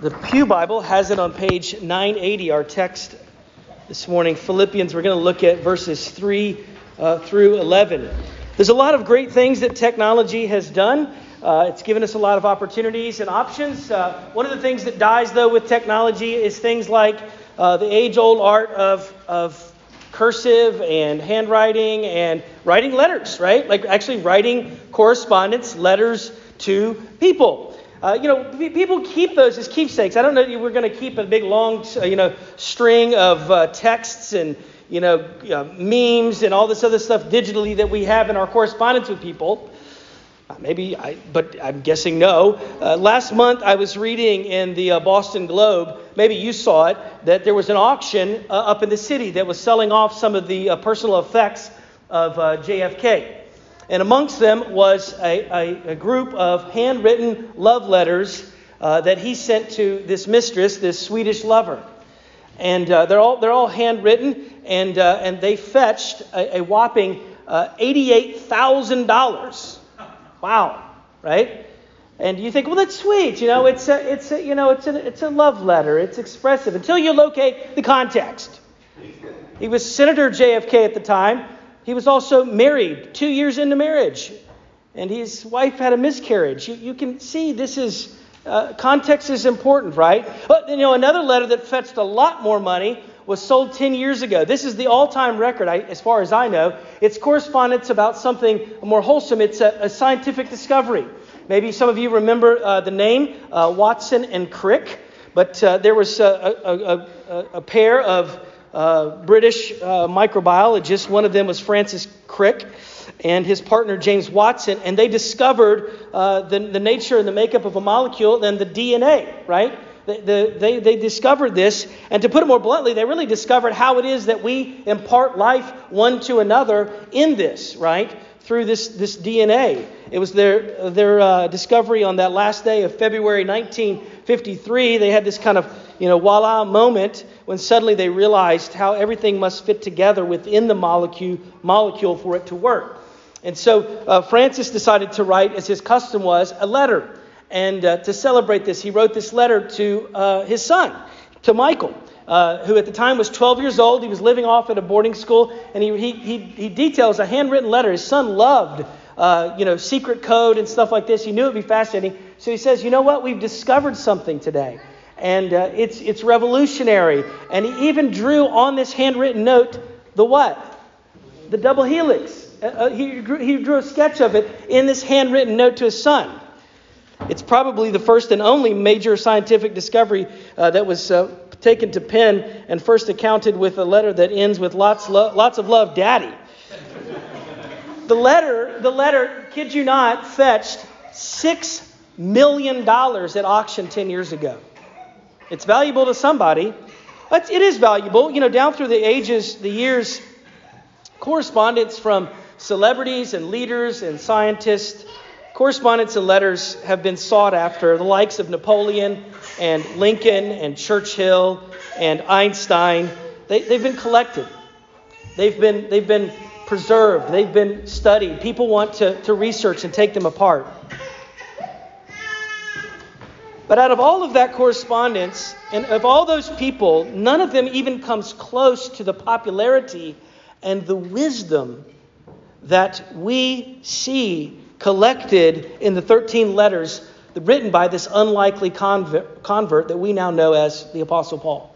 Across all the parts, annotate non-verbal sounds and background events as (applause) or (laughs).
The Pew Bible has it on page 980, our text this morning. Philippians, we're going to look at verses 3 uh, through 11. There's a lot of great things that technology has done. Uh, it's given us a lot of opportunities and options. Uh, one of the things that dies, though, with technology is things like uh, the age old art of, of cursive and handwriting and writing letters, right? Like actually writing correspondence, letters to people. Uh, you know, people keep those as keepsakes. I don't know that we're going to keep a big long, uh, you know, string of uh, texts and you know, uh, memes and all this other stuff digitally that we have in our correspondence with people. Uh, maybe, I, but I'm guessing no. Last month I was reading in the Boston Globe. Maybe you saw it that there was an auction up in the city that was selling off some of the personal effects of JFK. And amongst them was a, a, a group of handwritten love letters uh, that he sent to this mistress, this Swedish lover. And uh, they're, all, they're all handwritten, and, uh, and they fetched a, a whopping uh, $88,000. Wow, right? And you think, well, that's sweet. You know, it's a, it's a, you know, it's a, it's a love letter. It's expressive until you locate the context. He was Senator JFK at the time. He was also married two years into marriage, and his wife had a miscarriage. You, you can see this is uh, context is important, right? But you know, another letter that fetched a lot more money was sold 10 years ago. This is the all-time record, I, as far as I know. It's correspondence about something more wholesome. It's a, a scientific discovery. Maybe some of you remember uh, the name uh, Watson and Crick, but uh, there was a, a, a pair of uh, British uh, microbiologists. One of them was Francis Crick and his partner James Watson, and they discovered uh, the, the nature and the makeup of a molecule and the DNA, right? The, the, they, they discovered this, and to put it more bluntly, they really discovered how it is that we impart life one to another in this, right? Through this, this DNA. It was their, their uh, discovery on that last day of February 1953. They had this kind of, you know, voila moment when suddenly they realized how everything must fit together within the molecule, molecule for it to work. And so uh, Francis decided to write, as his custom was, a letter. And uh, to celebrate this, he wrote this letter to uh, his son, to Michael, uh, who at the time was 12 years old. He was living off at a boarding school, and he, he, he, he details a handwritten letter. His son loved, uh, you know, secret code and stuff like this. He knew it would be fascinating. So he says, you know what? We've discovered something today and uh, it's, it's revolutionary. And he even drew on this handwritten note the what? The double helix. Uh, uh, he, drew, he drew a sketch of it in this handwritten note to his son. It's probably the first and only major scientific discovery that was taken to pen and first accounted with a letter that ends with lots, lo- lots of love, Daddy. the letter, the letter, kid you not, fetched six million dollars at auction ten years ago. It's valuable to somebody. It is valuable. You know, down through the ages, the years, correspondence from celebrities and leaders and scientists, correspondence and letters have been sought after. The likes of Napoleon and Lincoln and Churchill and Einstein, they, they've been collected. They've been, they've been preserved. They've been studied. People want to, to research and take them apart. But out of all of that correspondence, and of all those people, none of them even comes close to the popularity and the wisdom that we see collected in the 13 letters written by this unlikely convert, convert that we now know as the Apostle Paul.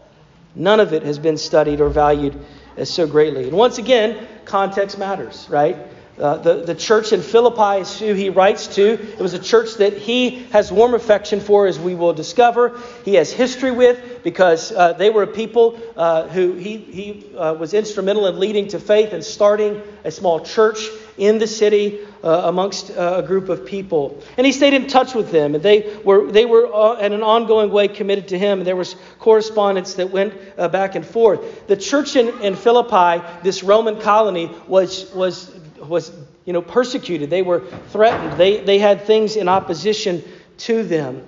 None of it has been studied or valued as so greatly. And once again, context matters, right? Uh, the, the church in Philippi is who he writes to. It was a church that he has warm affection for, as we will discover. He has history with because uh, they were a people uh, who he, he uh, was instrumental in leading to faith and starting a small church in the city uh, amongst uh, a group of people. And he stayed in touch with them, and they were, they were in an ongoing way committed to him. And there was correspondence that went back and forth. The church in, in Philippi, this Roman colony, was, was was you know, persecuted. They were threatened. They, they had things in opposition to them.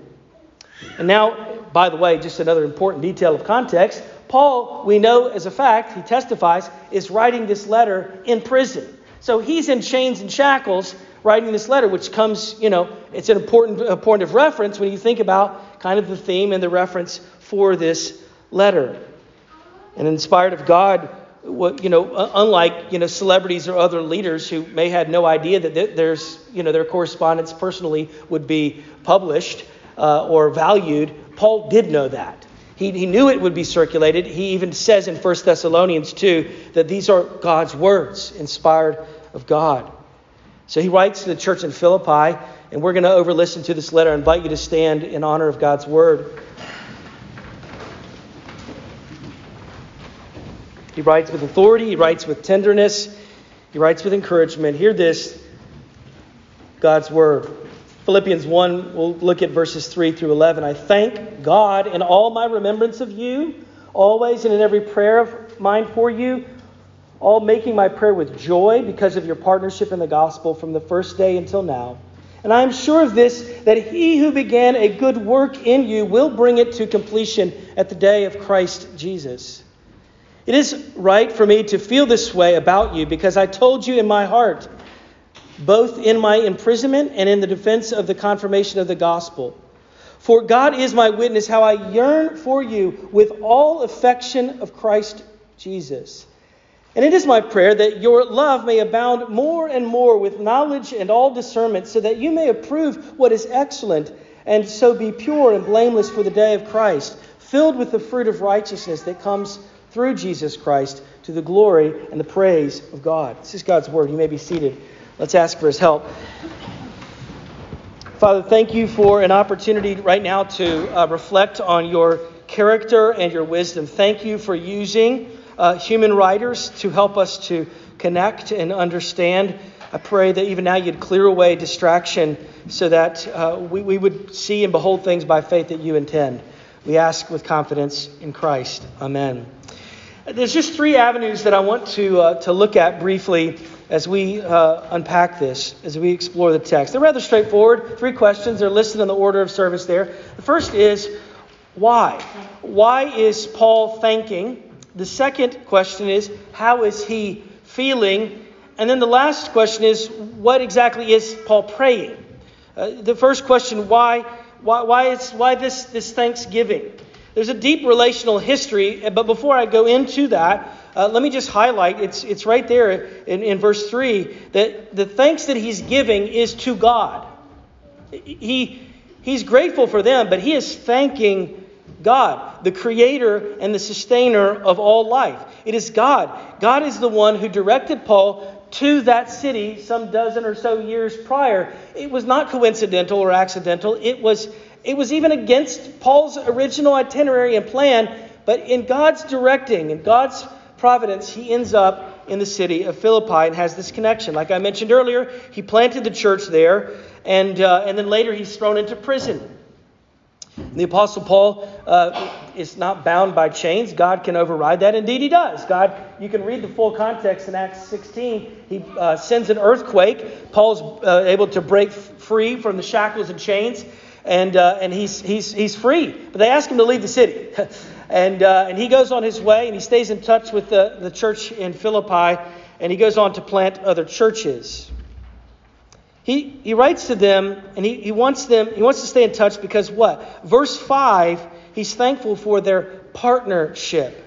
And now, by the way, just another important detail of context Paul, we know as a fact, he testifies, is writing this letter in prison. So he's in chains and shackles writing this letter, which comes, you know, it's an important point of reference when you think about kind of the theme and the reference for this letter. And inspired of God, you know, unlike you know celebrities or other leaders who may have no idea that there's you know their correspondence personally would be published uh, or valued, Paul did know that. He, he knew it would be circulated. He even says in 1 Thessalonians 2 that these are God's words, inspired of God. So he writes to the church in Philippi, and we're going to over listen to this letter. I invite you to stand in honor of God's word. He writes with authority, he writes with tenderness, he writes with encouragement. Hear this God's word. Philippians 1, we'll look at verses 3 through 11. I thank God in all my remembrance of you, always and in every prayer of mine for you, all making my prayer with joy because of your partnership in the gospel from the first day until now. And I am sure of this, that he who began a good work in you will bring it to completion at the day of Christ Jesus. It is right for me to feel this way about you because I told you in my heart both in my imprisonment and in the defense of the confirmation of the gospel. For God is my witness how I yearn for you with all affection of Christ Jesus. And it is my prayer that your love may abound more and more with knowledge and all discernment, so that you may approve what is excellent, and so be pure and blameless for the day of Christ, filled with the fruit of righteousness that comes through Jesus Christ to the glory and the praise of God. This is God's word. You may be seated. Let's ask for his help. Father, thank you for an opportunity right now to uh, reflect on your character and your wisdom. Thank you for using uh, human writers to help us to connect and understand. I pray that even now you'd clear away distraction so that uh, we, we would see and behold things by faith that you intend. We ask with confidence in Christ. Amen. There's just three avenues that I want to, uh, to look at briefly as we uh, unpack this, as we explore the text. They're rather straightforward. Three questions. They're listed in the order of service there. The first is why? Why is Paul thanking? The second question is how is he feeling? And then the last question is what exactly is Paul praying? Uh, the first question, why, why, why, is, why this, this thanksgiving? There's a deep relational history, but before I go into that, uh, let me just highlight it's, it's right there in, in verse 3 that the thanks that he's giving is to God. He, he's grateful for them, but he is thanking God, the creator and the sustainer of all life. It is God. God is the one who directed Paul to that city some dozen or so years prior. It was not coincidental or accidental. It was, it was even against Paul's original itinerary and plan, but in God's directing, in God's providence, he ends up in the city of Philippi and has this connection. Like I mentioned earlier, he planted the church there, and, uh, and then later he's thrown into prison. The Apostle Paul uh, is not bound by chains. God can override that. Indeed, he does. God, you can read the full context in Acts 16. He uh, sends an earthquake. Paul's uh, able to break free from the shackles and chains, and, uh, and he's, he's, he's free. But they ask him to leave the city. (laughs) And, uh, and he goes on his way and he stays in touch with the, the church in Philippi and he goes on to plant other churches. He, he writes to them and he, he wants them he wants to stay in touch because what? Verse 5, he's thankful for their partnership.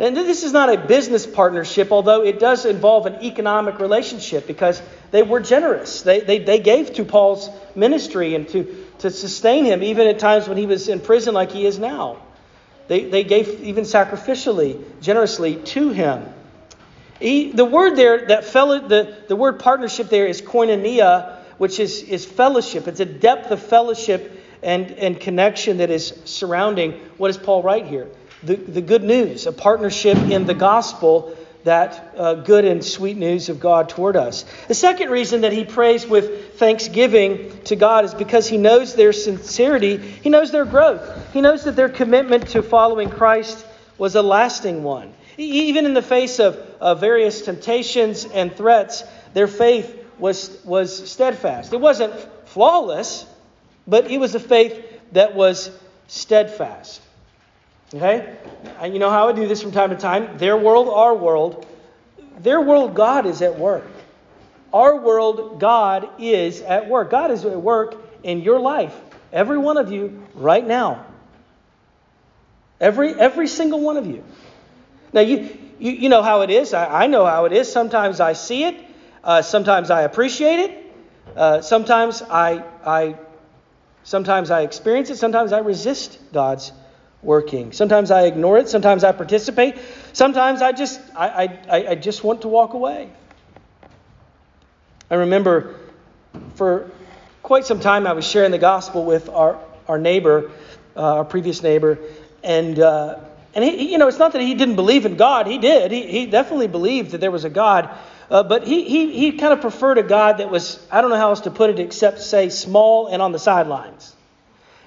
And this is not a business partnership, although it does involve an economic relationship because they were generous. They, they, they gave to Paul's ministry and to, to sustain him, even at times when he was in prison like he is now. They, they gave even sacrificially, generously to him. He, the word there, that fellow, the, the word partnership there is koinonia, which is, is fellowship. It's a depth of fellowship and, and connection that is surrounding what does Paul write here? The, the good news, a partnership in the gospel that uh, good and sweet news of God toward us. The second reason that he prays with thanksgiving to God is because he knows their sincerity, he knows their growth, he knows that their commitment to following Christ was a lasting one. Even in the face of, various temptations and threats, their faith was, was steadfast. It wasn't flawless, but it was a faith that was steadfast. Okay? You know how I do this from time to time. Their world, our world. Their world, God is at work. Our world, God is at work. God is at work in your life Every one of you right now. Every, every single one of you. Now, you, you, you know how it is. I, I know how it is. Sometimes I see it. Uh, sometimes I appreciate it. Uh, sometimes I, I, sometimes I experience it. Sometimes I resist God's working. Sometimes I ignore it. Sometimes I participate. Sometimes I just, I, I, I just want to walk away. I remember for quite some time I was sharing the gospel with our, our neighbor, uh, our previous neighbor, and uh, and he, you know, it's not that he didn't believe in God. He did. He, he definitely believed that there was a God. Uh, but he, he, he kind of preferred a God that was, I don't know how else to put it except say small and on the sidelines.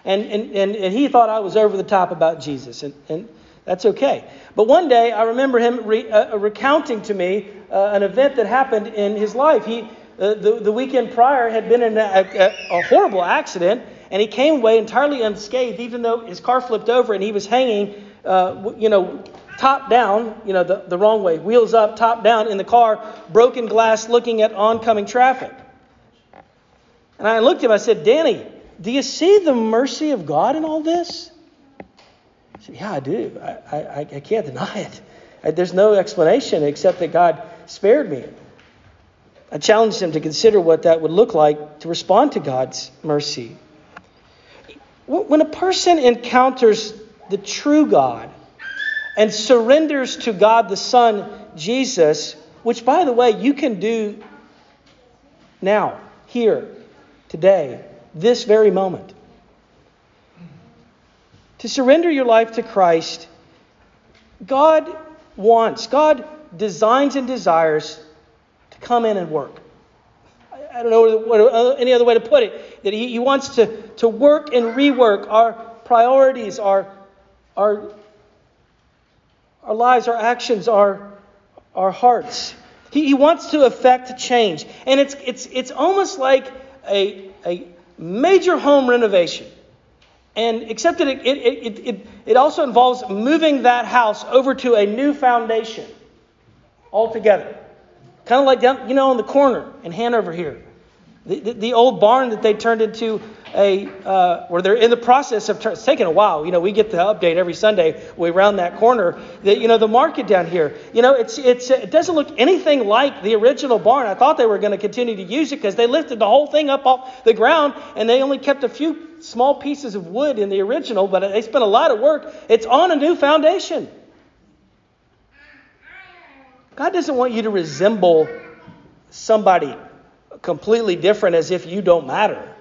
And, and, and, and he thought I was over the top about Jesus. And, and that's okay. But one day, I remember him re, uh, recounting to me uh, an event that happened in his life. He, uh, the, the weekend prior had been in a, a, a horrible accident, and he came away entirely unscathed, even though his car flipped over and he was hanging uh, you know, top down, you know, the, the wrong way, wheels up, top down in the car, broken glass looking at oncoming traffic. And I looked at him, I said, Danny, do you see the mercy of God in all this? He said, Yeah, I do. I, I, I can't deny it. I, there's no explanation except that God spared me. I challenged him to consider what that would look like to respond to God's mercy. When a person encounters the true God, and surrenders to God the Son, Jesus, which, by the way, you can do now, here, today, this very moment. To surrender your life to Christ, God wants, God designs and desires to come in and work. I don't know what, any other way to put it. That he, he wants to, to work and rework our priorities, our our, our lives, our actions, our, our hearts. He, he wants to effect change. And it's, it's, it's almost like a, a major home renovation. And except that it, it, it, it, it also involves moving that house over to a new foundation altogether. Kind of like down, you know, in the corner in Hanover here. The, the, the old barn that they turned into a, uh, where they're in the process of, it's taking a while. You know, we get the update every Sunday. We round that corner. That you know, the market down here. You know, it's it's it doesn't look anything like the original barn. I thought they were going to continue to use it because they lifted the whole thing up off the ground and they only kept a few small pieces of wood in the original, but they spent a lot of work. It's on a new foundation. God doesn't want you to resemble somebody completely different as if you don't matter.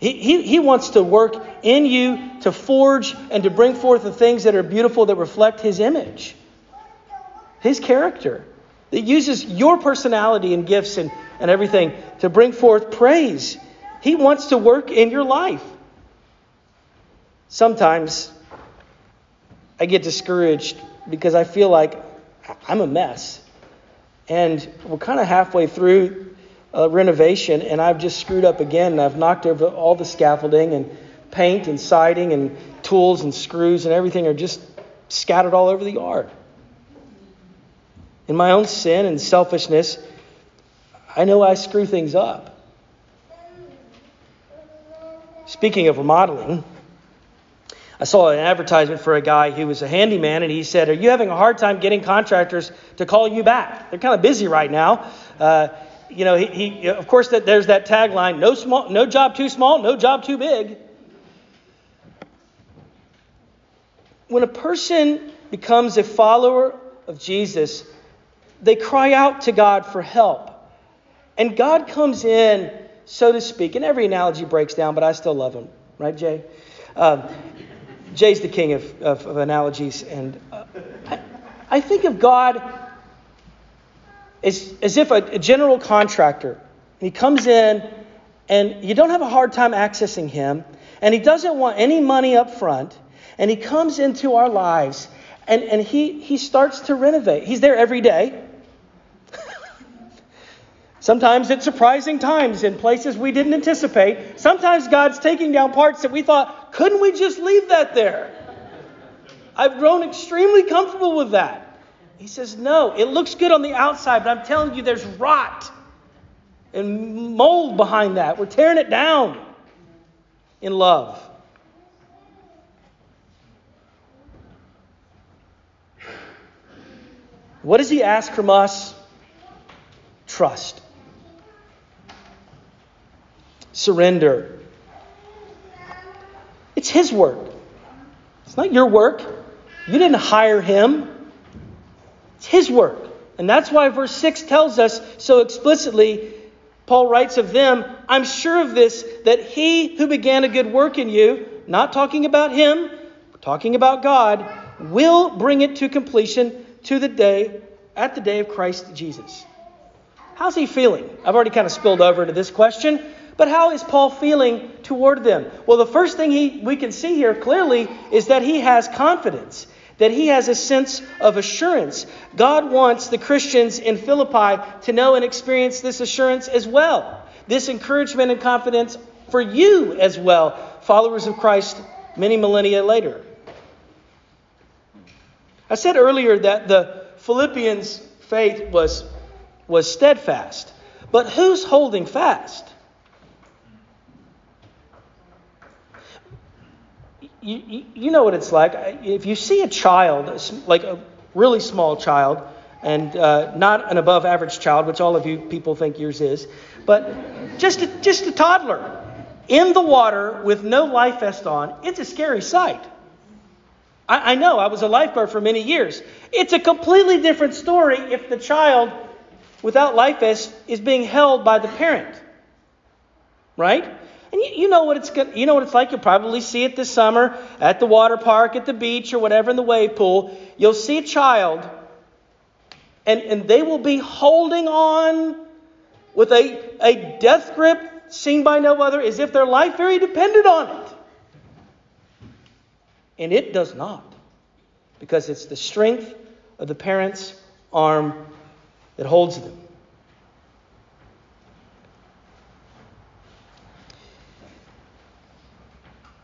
He, he, wants to work in you to forge and to bring forth the things that are beautiful that reflect His image, His character, that uses your personality and gifts and, and everything to bring forth praise. He wants to work in your life. Sometimes I get discouraged because I feel like I'm a mess. And we're kind of halfway through uh, renovation, and I've just screwed up again. And I've knocked over all the scaffolding and paint and siding and tools and screws and everything are just scattered all over the yard. In my own sin and selfishness, I know I screw things up. Speaking of remodeling, I saw an advertisement for a guy who was a handyman, and he said, Are you having a hard time getting contractors to call you back? They're kind of busy right now. Uh, you know, he, he of course, that there's that tagline: no small, no job too small, no job too big. When a person becomes a follower of Jesus, they cry out to God for help, and God comes in, so to speak. And every analogy breaks down, but I still love him, right, Jay? Um, Jay's the king of, of, of analogies, and uh, I, I think of God it's as if a, a general contractor, he comes in and you don't have a hard time accessing him, and he doesn't want any money up front, and he comes into our lives and, and he, he starts to renovate. He's there every day. (laughs) Sometimes at surprising times in places we didn't anticipate. Sometimes God's taking down parts that we thought, couldn't we just leave that there? I've grown extremely comfortable with that. He says, No, it looks good on the outside, but I'm telling you, there's rot and mold behind that. We're tearing it down. in love. What does he ask from us? Trust. Surrender. It's his work. It's not your work. You didn't hire him. It's his work. And that's why verse 6 tells us so explicitly Paul writes of them, I'm sure of this, that he who began a good work in you, not talking about him, talking about God, will bring it to completion to the day, at the day of Christ Jesus. How's he feeling? I've already kind of spilled over to this question, but how is Paul feeling toward them? Well, the first thing he, we can see here clearly is that he has confidence, that he has a sense of assurance. God wants the Christians in Philippi to know and experience this assurance as well, this encouragement and confidence for you as well, followers of Christ many millennia later. I said earlier that the Philippians' faith was, was steadfast. But who's holding fast? You, you, know what it's like. If you see a child, like a really small child, and uh, not an above average child, which all of you people think yours is, but just a, just a toddler in the water with no life vest on, it's a scary sight. I, I know, I was a lifeguard for many years. It's a completely different story if the child without life vest is being held by the parent. Right? And you, you, know what it's you know what it's like. You'll probably see it this summer at the water park, at the beach, or whatever in the wave pool. You'll see a child, and, and they will be holding on with a, a death grip seen by no other, as if their life very depended on it. And it does not, because it's the strength of the parent's arm that holds them.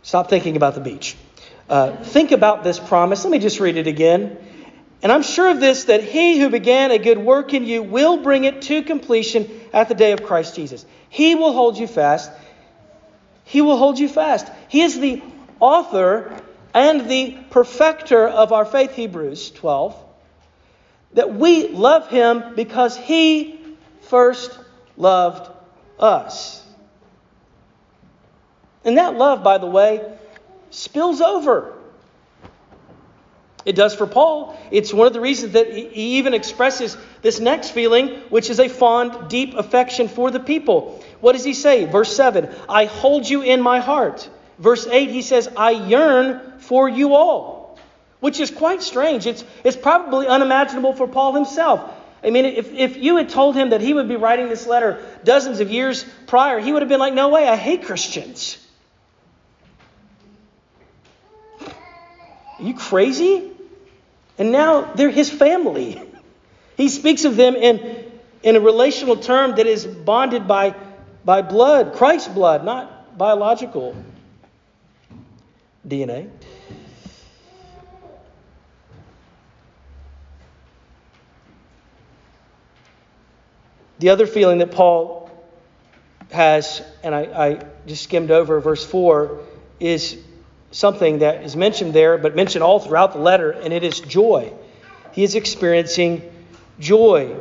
Stop thinking about the beach. Uh, think about this promise. Let me just read it again. And I'm sure of this that he who began a good work in you will bring it to completion at the day of Christ Jesus. He will hold you fast. He will hold you fast. He is the author and the perfecter of our faith, Hebrews 12, that we love him because he first loved us. And that love, by the way, spills over. It does for Paul. It's one of the reasons that he even expresses this next feeling, which is a fond, deep affection for the people. What does he say? Verse 7 I hold you in my heart. Verse 8, he says, I yearn for you all, which is quite strange. It's, it's probably unimaginable for Paul himself. I mean, if, if you had told him that he would be writing this letter dozens of years prior, he would have been like, No way, I hate Christians. Are you crazy? And now they're his family. (laughs) He speaks of them in, in a relational term that is bonded by, by blood, Christ's blood, not biological DNA. The other feeling that Paul has, and I, I just skimmed over verse 4, is something that is mentioned there, but mentioned all throughout the letter, and it is joy. He is experiencing joy.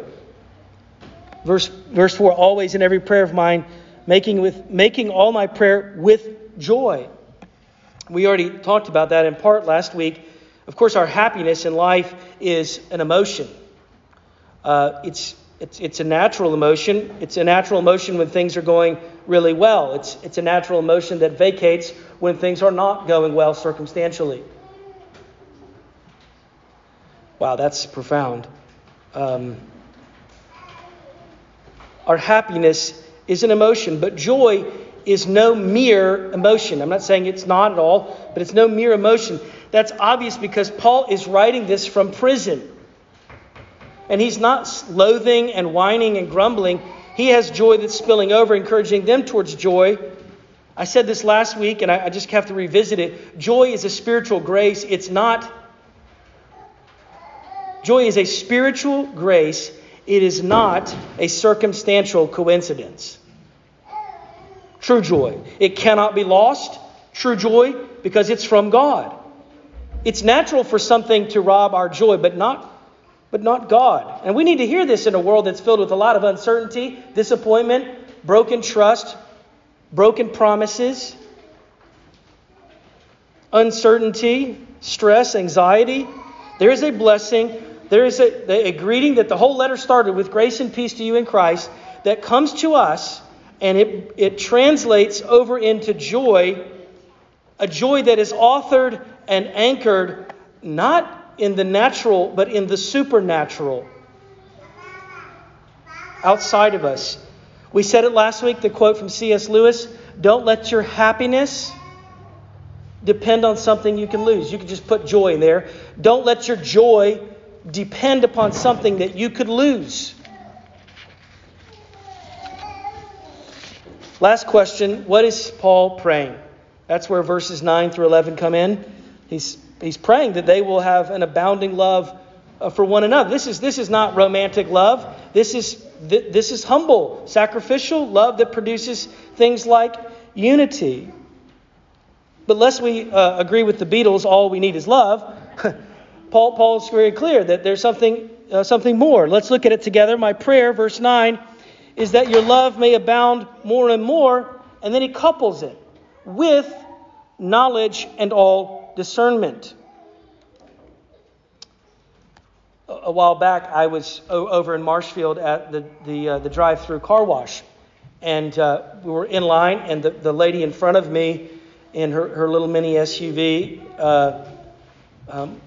Verse, verse 4 always in every prayer of mine, making, with, making all my prayer with joy. We already talked about that in part last week. Of course, our happiness in life is an emotion. Uh, it's it's, it's a natural emotion. It's a natural emotion when things are going really well. It's, it's a natural emotion that vacates when things are not going well circumstantially. Wow, that's profound. Um, our happiness is an emotion, but joy is no mere emotion. I'm not saying it's not at all, but it's no mere emotion. That's obvious because Paul is writing this from prison. And he's not loathing and whining and grumbling. He has joy that's spilling over, encouraging them towards joy. I said this last week, and I, just have to revisit it. Joy is a spiritual grace. It's not. Joy is a spiritual grace. It is not a circumstantial coincidence. True joy. It cannot be lost. true joy because it's from God. It's natural for something to rob our joy, but not but not God. And we need to hear this in a world that's filled with a lot of uncertainty, disappointment, broken trust, broken promises, uncertainty, stress, anxiety. There is a blessing. There is a, a greeting that the whole letter started with grace and peace to you in Christ that comes to us and it, it translates over into joy, a joy that is authored and anchored not in the natural, but in the supernatural outside of us. We said it last week, the quote from C.S. Lewis don't let your happiness depend on something you can lose. You can just put joy in there. Don't let your joy depend upon something that you could lose. Last question What is Paul praying? That's where verses 9 through 11 come in. He's, he's praying that they will have an abounding love uh, for one another. This is, this is not romantic love. This is, this is humble, sacrificial love that produces things like unity. But lest we uh, agree with the Beatles, all we need is love, (laughs) Paul, Paul's very clear that there's something, uh, something more. Let's look at it together. My prayer, verse 9, is that your love may abound more and more. And then he couples it with knowledge and all discernment. A while back, I was over in Marshfield at the, the, uh, the drive through car wash. And uh, we were in line, and the, the lady in front of me in her, her little mini SUV uh, um,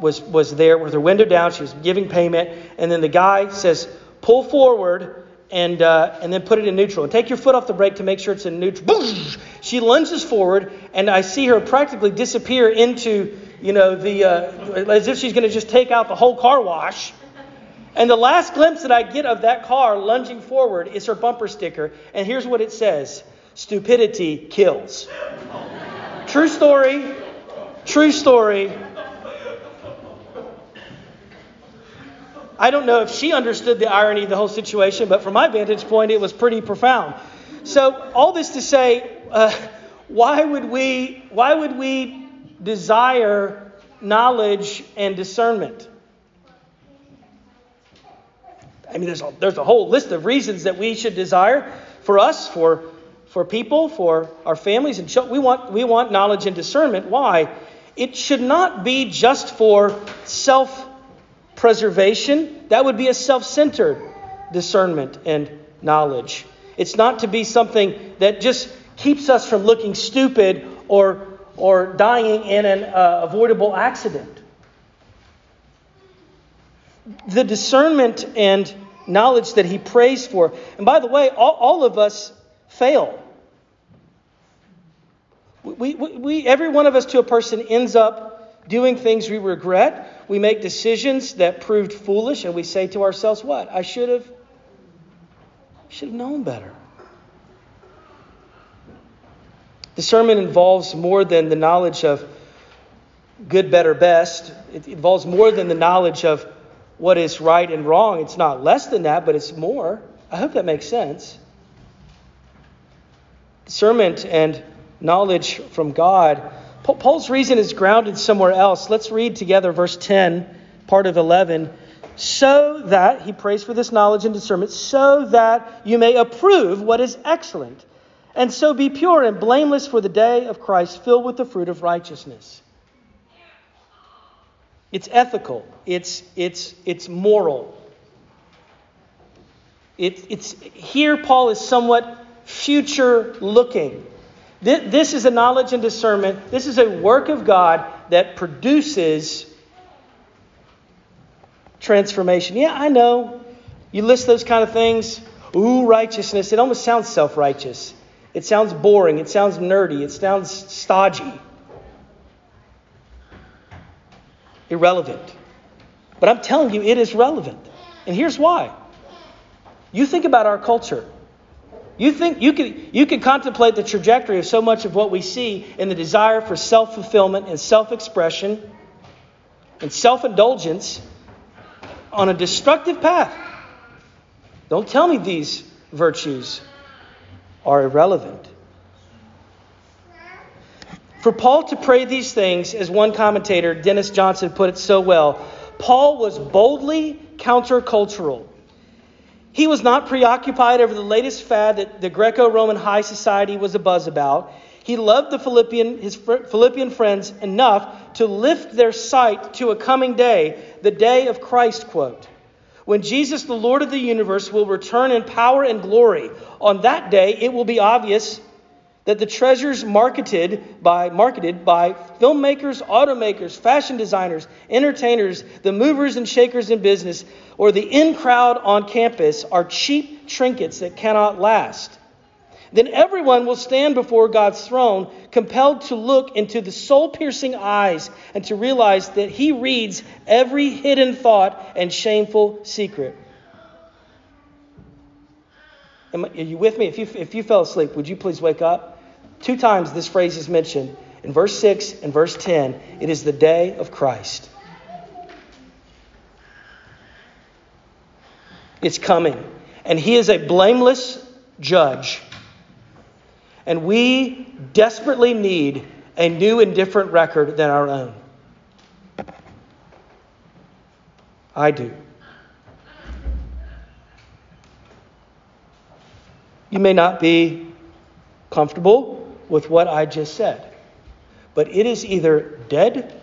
was, was there with her window down. She was giving payment. And then the guy says, Pull forward and, uh, and then put it in neutral. And take your foot off the brake to make sure it's in neutral. Boom! She lunges forward, and I see her practically disappear into, you know, the, uh, as if she's going to just take out the whole car wash. And the last glimpse that I get of that car lunging forward is her bumper sticker. And here's what it says Stupidity kills. True story. True story. I don't know if she understood the irony of the whole situation, but from my vantage point, it was pretty profound. So, all this to say, uh, why would we why would we desire knowledge and discernment? I mean, there's a, there's a whole list of reasons that we should desire for us, for for people, for our families, and we want we want knowledge and discernment. Why? It should not be just for self preservation, that would be a self centered discernment and knowledge. It's not to be something that just keeps us from looking stupid or, or dying in an uh, avoidable accident. The discernment and knowledge that he prays for, and by the way, all, all of us fail. We, we, we, every one of us to a person ends up doing things we regret we make decisions that proved foolish, and we say to ourselves, What? I should have should have known better. Discernment involves more than the knowledge of good, better, best. It involves more than the knowledge of what is right and wrong. It's not less than that, but it's more. I hope that makes sense. Discernment and knowledge from God Paul's reason is grounded somewhere else. Let's read together verse 10, part of 11. So that, he prays for this knowledge and discernment, so that you may approve what is excellent, and so be pure and blameless for the day of Christ, filled with the fruit of righteousness. It's ethical, it's, it's, it's moral. It, it's, here, Paul is somewhat future looking. This is a knowledge and discernment. This is a work of God that produces transformation. Yeah, I know. You list those kind of things. Ooh, righteousness. It almost sounds self righteous. It sounds boring. It sounds nerdy. It sounds stodgy. Irrelevant. But I'm telling you, it is relevant. And here's why. You think about our culture. You think you can you can contemplate the trajectory of so much of what we see in the desire for self-fulfillment and self-expression and self-indulgence on a destructive path. Don't tell me these virtues are irrelevant. For Paul to pray these things, as one commentator, Dennis Johnson, put it so well, Paul was boldly countercultural. He was not preoccupied over the latest fad that the Greco Roman high society was abuzz about. He loved the Philippian, his Philippian friends enough to lift their sight to a coming day, the day of Christ, quote. When Jesus, the Lord of the universe, will return in power and glory, on that day it will be obvious that the treasures marketed by marketed by filmmakers, automakers, fashion designers, entertainers, the movers and shakers in business, or the in crowd on campus are cheap trinkets that cannot last. Then everyone will stand before God's throne, compelled to look into the soul piercing eyes and to realize that He reads every hidden thought and shameful secret. Are you with me? If you, if you fell asleep, would you please wake up? Two times this phrase is mentioned. In verse 6 and verse 10, it is the day of Christ. It's coming. And he is a blameless judge. And we desperately need a new and different record than our own. I do. You may not be comfortable with what I just said. But it is either dead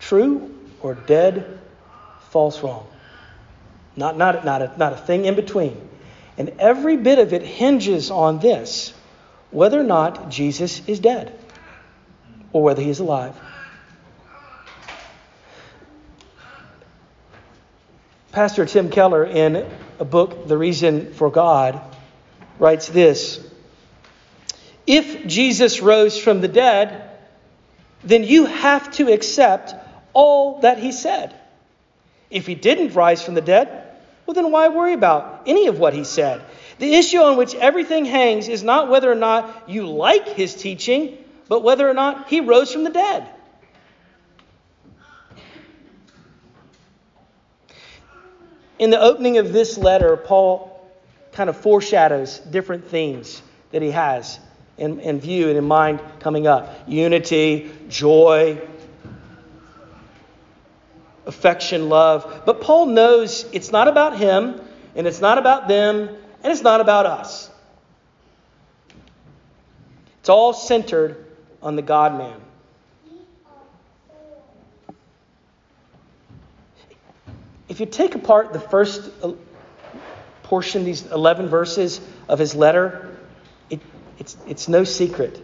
true or dead false wrong. Not, not, not, a, not a thing in between. And every bit of it hinges on this whether or not Jesus is dead or whether he is alive. Pastor Tim Keller, in a book, The Reason for God, writes this if Jesus rose from the dead, then you have to accept all that he said. If he didn't rise from the dead, well, then why worry about any of what he said? The issue on which everything hangs is not whether or not you like his teaching, but whether or not he rose from the dead. In the opening of this letter, Paul kind of foreshadows different themes that he has in, in view and in mind coming up unity, joy, affection, love. But Paul knows it's not about him, and it's not about them, and it's not about us. It's all centered on the God man. If you take apart the first uh, portion, these 11 verses of his letter, it's, it's no secret.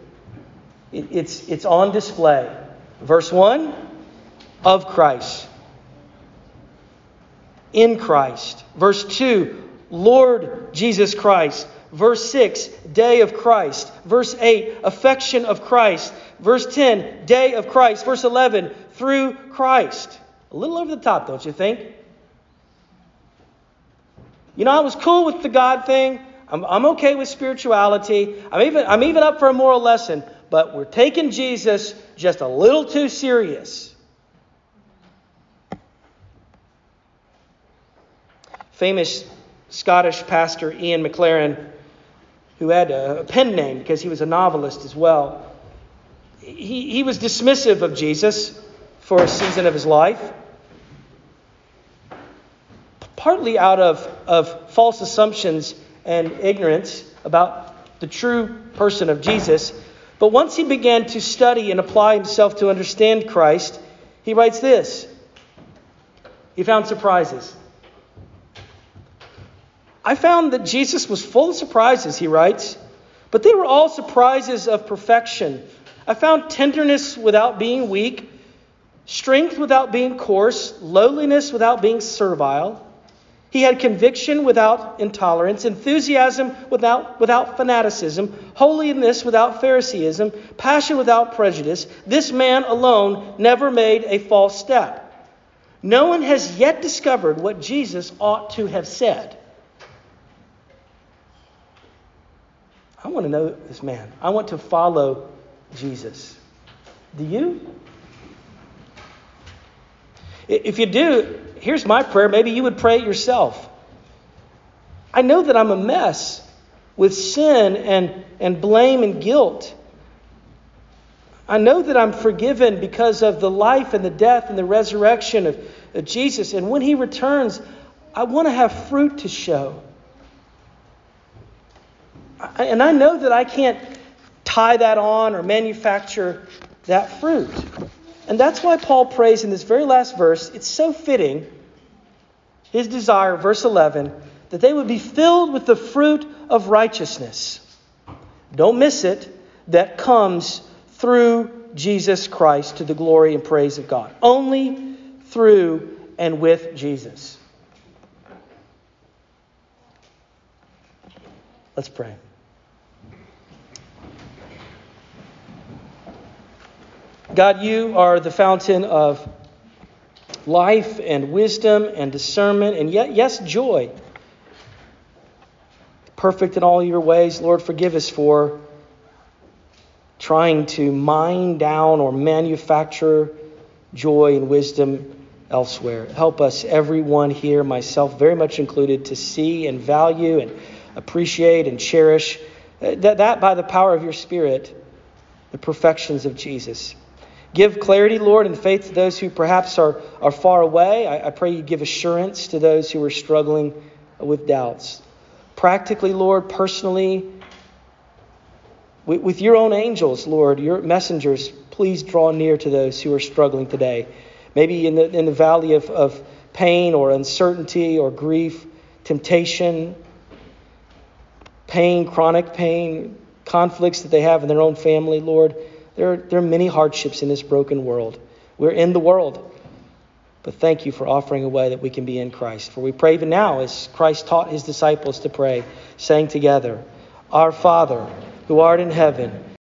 It, it's, it's on display. Verse 1 of Christ. In Christ. Verse 2 Lord Jesus Christ. Verse 6, day of Christ. Verse 8, affection of Christ. Verse 10, day of Christ. Verse 11, through Christ. A little over the top, don't you think? You know, I was cool with the God thing. I'm, I'm okay with spirituality. I'm even, I'm even up for a moral lesson, but we're taking Jesus just a little too serious. Famous Scottish pastor Ian Maclaren, who had a pen name because he was a novelist as well, he, he was dismissive of Jesus for a season of his life partly out of, of false assumptions and ignorance about the true person of Jesus. But once he began to study and apply himself to understand Christ, he writes this. He found surprises. I found that Jesus was full of surprises, he writes, but they were all surprises of perfection. I found tenderness without being weak, strength without being coarse, lowliness without being servile. He had conviction without intolerance, enthusiasm without, without fanaticism, holiness without Phariseeism, passion without prejudice. This man alone never made a false step. No one has yet discovered what Jesus ought to have said. I want to know this man. I want to follow Jesus. Do you? If you do, here's my prayer. Maybe you would pray it yourself. I know that I'm a mess with sin and, and blame and guilt. I know that I'm forgiven because of the life and the death and the resurrection of, of Jesus. And when he returns, I want to have fruit to show. And I know that I can't tie that on or manufacture that fruit. And that's why Paul prays in this very last verse. It's so fitting, his desire, verse 11, that they would be filled with the fruit of righteousness. Don't miss it, that comes through Jesus Christ to the glory and praise of God. Only through and with Jesus. Let's pray. God, you are the fountain of life and wisdom and discernment and yet, yes, joy. Perfect in all your ways. Lord, forgive us for trying to mine down or manufacture joy and wisdom elsewhere. Help us, everyone here, myself very much included, to see and value and appreciate and cherish uh, that, that by the power of your Spirit, the perfections of Jesus. Give clarity, Lord, and faith to those who perhaps are, are far away. I, I pray you give assurance to those who are struggling with doubts. Practically, Lord, personally, with, with your own angels, Lord, your messengers, please draw near to those who are struggling today. Maybe in the, in the valley of, of pain or uncertainty or grief, temptation, pain, chronic pain, conflicts that they have in their own family, Lord. There are, there are many hardships in this broken world. We're in the world. But thank you for offering a way that we can be in Christ. For we pray even now, as Christ taught his disciples to pray, saying together, Our Father, who art in heaven,